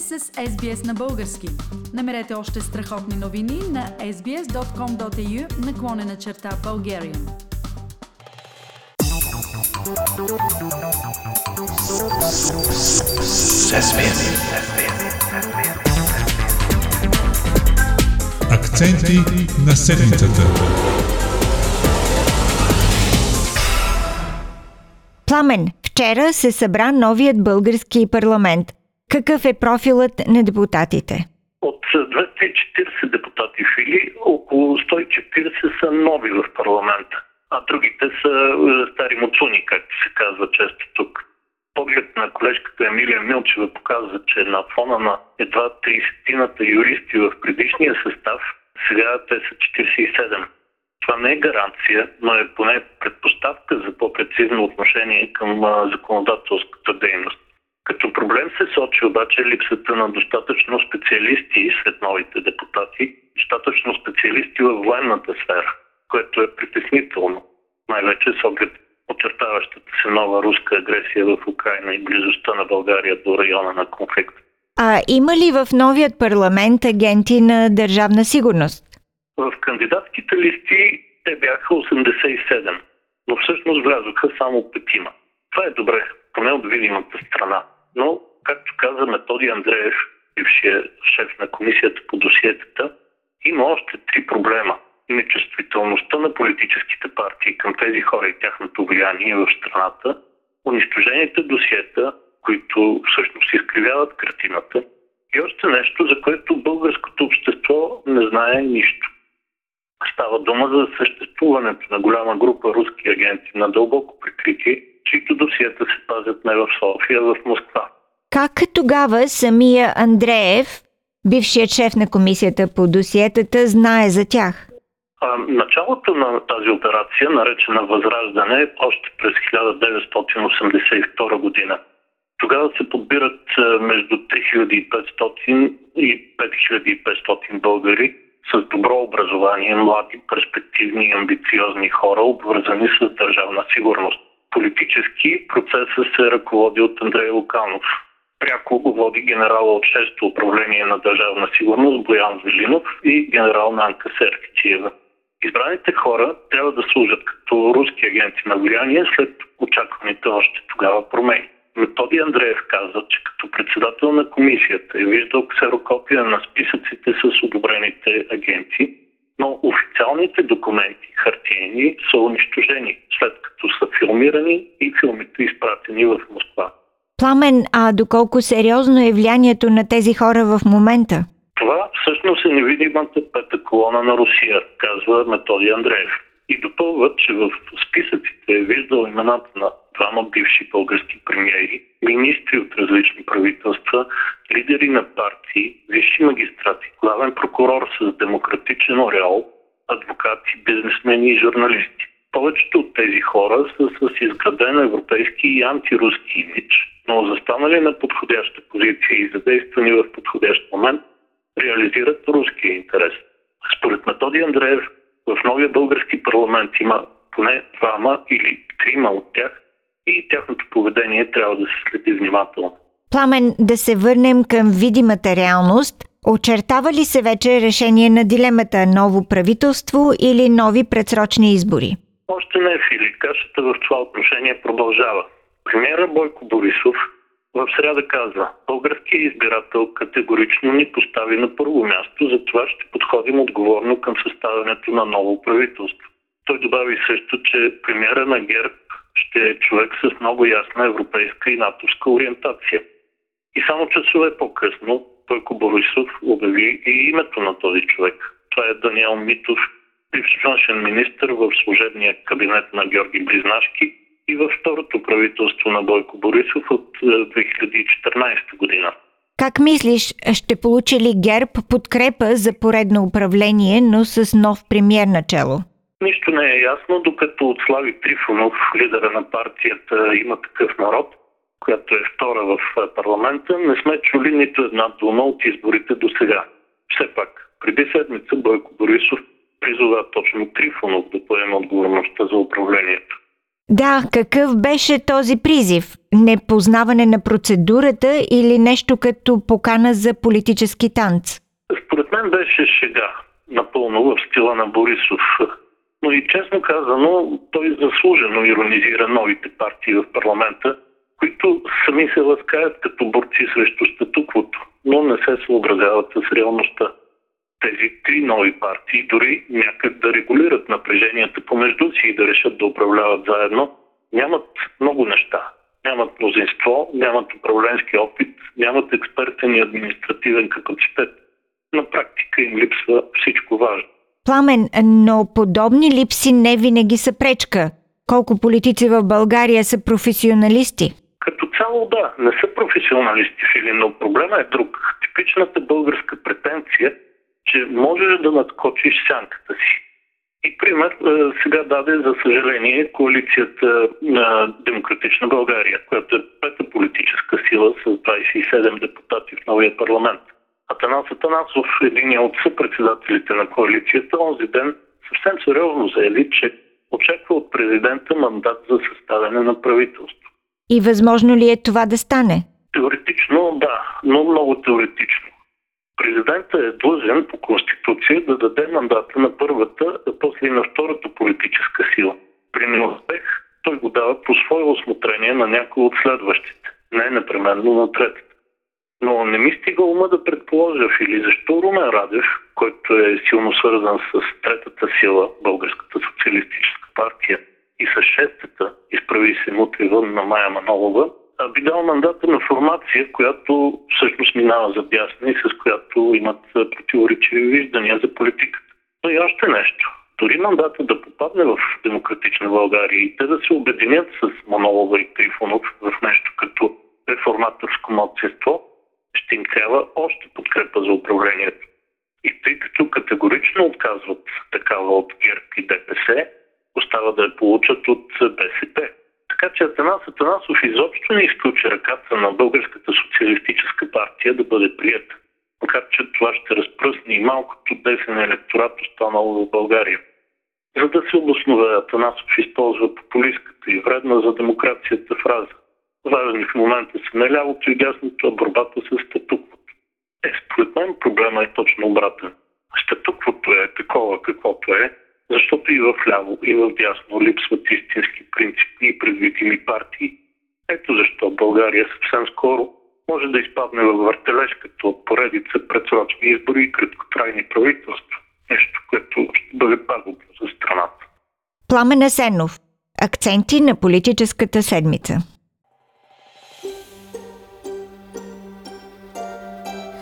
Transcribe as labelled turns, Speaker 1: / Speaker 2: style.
Speaker 1: сте с SBS на български. Намерете още страхотни новини на sbs.com.au наклонена черта Bulgarian.
Speaker 2: Акценти на седмицата.
Speaker 3: Пламен, вчера се събра новият български парламент. Какъв е профилът на депутатите?
Speaker 4: От 240 депутати фили, около 140 са нови в парламента, а другите са е, стари муцуни, както се казва често тук. Поглед на колежката Емилия Милчева показва, че на фона на едва 30-тината юристи в предишния състав, сега те са 47. Това не е гаранция, но е поне предпоставка за по-прецизно отношение към а, законодателската дейност. Се сочи обаче липсата на достатъчно специалисти сред новите депутати, достатъчно специалисти във военната сфера, което е притеснително, най-вече с оглед очертаващата се нова руска агресия в Украина и близостта на България до района на конфликта.
Speaker 3: А има ли в новият парламент агенти на държавна сигурност?
Speaker 4: В кандидатските листи те бяха 87, но всъщност влязоха само петима. Това е добре, поне от видимата страна. Но, както каза Методи Андреев, бившия шеф на комисията по досиетата, има още три проблема. Нечувствителността на политическите партии към тези хора и тяхното влияние в страната, унищожените досиета, които всъщност изкривяват картината, и още нещо, за което българското общество не знае нищо. Става дума за съществуването на голяма група руски агенти на дълбоко прикритие, чието досиета се пазят не в София, а в Москва.
Speaker 3: Как тогава самия Андреев, бившият шеф на комисията по досиетата, знае за тях?
Speaker 4: Началото на тази операция, наречена Възраждане, още през 1982 година. Тогава се подбират между 3500 и 5500 българи с добро образование, млади, перспективни и амбициозни хора, обвързани с държавна сигурност. Политически процесът се ръководи от Андрей Луканов. Пряко води генерала от 6-то управление на държавна сигурност Боян Велинов и генерал Нанка Серфичиева. Избраните хора трябва да служат като руски агенти на влияние след очакваните още тогава промени. Методи Андреев каза, че като председател на комисията е виждал ксерокопия на списъците с одобрените агенти, но официалните документи, хартиени, са унищожени, след като са филмирани и филмите изпратени в Москва.
Speaker 3: Пламен, а доколко сериозно е влиянието на тези хора в момента?
Speaker 4: Това всъщност е невидимата пета колона на Русия, казва Методи Андреев. И допълва, че в списъците е виждал имената на двама бивши български премиери, министри от различни правителства, лидери на партии, висши магистрати, главен прокурор с демократичен ореол, адвокати, бизнесмени и журналисти. Повечето от тези хора са с изграден европейски и антируски имидж, но застанали на подходяща позиция и задействани в подходящ момент, реализират руския интерес. Според Методи Андреев, в новия български парламент има поне двама или трима от тях, и тяхното поведение трябва да се следи внимателно.
Speaker 3: Пламен, да се върнем към видимата реалност. Очертава ли се вече решение на дилемата ново правителство или нови предсрочни избори?
Speaker 4: Още не, Фили. Кашата в това отношение продължава. Премьера Бойко Борисов в среда казва, българският избирател категорично ни постави на първо място, затова ще подходим отговорно към съставянето на ново правителство. Той добави също, че премьера на ГЕРБ ще е човек с много ясна европейска и натовска ориентация. И само часове по-късно Бойко Борисов обяви и името на този човек. Това е Даниел Митов, бивш външен министр в служебния кабинет на Георги Близнашки и във второто правителство на Бойко Борисов от 2014 е, година.
Speaker 3: Как мислиш, ще получи ли ГЕРБ подкрепа за поредно управление, но с нов премьер начало?
Speaker 4: Нищо не е ясно, докато от Слави Трифонов, лидера на партията има такъв народ, която е втора в парламента, не сме чули нито една дума от изборите до сега. Все пак, преди седмица Бойко Борисов призова точно Трифонов да поеме отговорността за управлението.
Speaker 3: Да, какъв беше този призив? Непознаване на процедурата или нещо като покана за политически танц?
Speaker 4: Според мен беше шега, напълно в стила на Борисов. Но и честно казано, той заслужено иронизира новите партии в парламента, които сами се ласкаят като борци срещу статуквото, но не се съобразяват с реалността. Тези три нови партии дори някак да регулират напреженията помежду си и да решат да управляват заедно, нямат много неща. Нямат мнозинство, нямат управленски опит, нямат експертен и административен капацитет. На практика им липсва всичко важно.
Speaker 3: Пламен, но подобни липси не винаги са пречка. Колко политици в България са професионалисти?
Speaker 4: Като цяло да, не са професионалисти фили, но проблема е друг. Типичната българска претенция, че можеш да надскочиш сянката си. И пример е, сега даде, за съжаление, коалицията на Демократична България, която е пета политическа сила с 27 депутати в новия парламент. Атанас Атанасов, един от съпредседателите на коалицията, онзи ден съвсем сериозно заяви, че очаква от президента мандат за съставяне на правителство.
Speaker 3: И възможно ли е това да стане?
Speaker 4: Теоретично да, но много теоретично. Президентът е длъжен по Конституция да даде мандата на първата, а после и на втората политическа сила. При неуспех той го дава по свое осмотрение на някой от следващите, не непременно на третата. Но не ми стига ума да предположа, или защо Румен Радев, който е силно свързан с третата сила, Българската социалистическа партия, и с шестата, изправи се мутри вън на Майя Манолова, би дал мандата на формация, която всъщност минава за дясна и с която имат противоречиви виждания за политиката. Но и още нещо. Дори мандата да попадне в Демократична България и те да се обединят с Манолова и Трифонов в нещо като реформаторско младсинство, ще им трябва още подкрепа за управлението. И тъй като категорично отказват такава от ГЕРБ и ДПС, остава да я получат от БСП. Така че Атанас Атанасов изобщо не изключи ръката на Българската социалистическа партия да бъде прият. Макар че това ще разпръсне и малкото десен електорат, останало в България. За да се обоснове, Атанасов използва популистката и вредна за демокрацията фраза. Важни в момента са не лявото и дясното, а борбата с статуквото. Е, според мен проблема е точно обратен. Статуквото е такова каквото е, защото и в ляво, и в дясно липсват истински принципи и предвидими партии. Ето защо България съвсем скоро може да изпадне във въртележ като поредица предсрочни избори и краткотрайни правителства. Нещо, което ще бъде пагубно за страната.
Speaker 3: Пламен Асенов. Акценти на политическата седмица.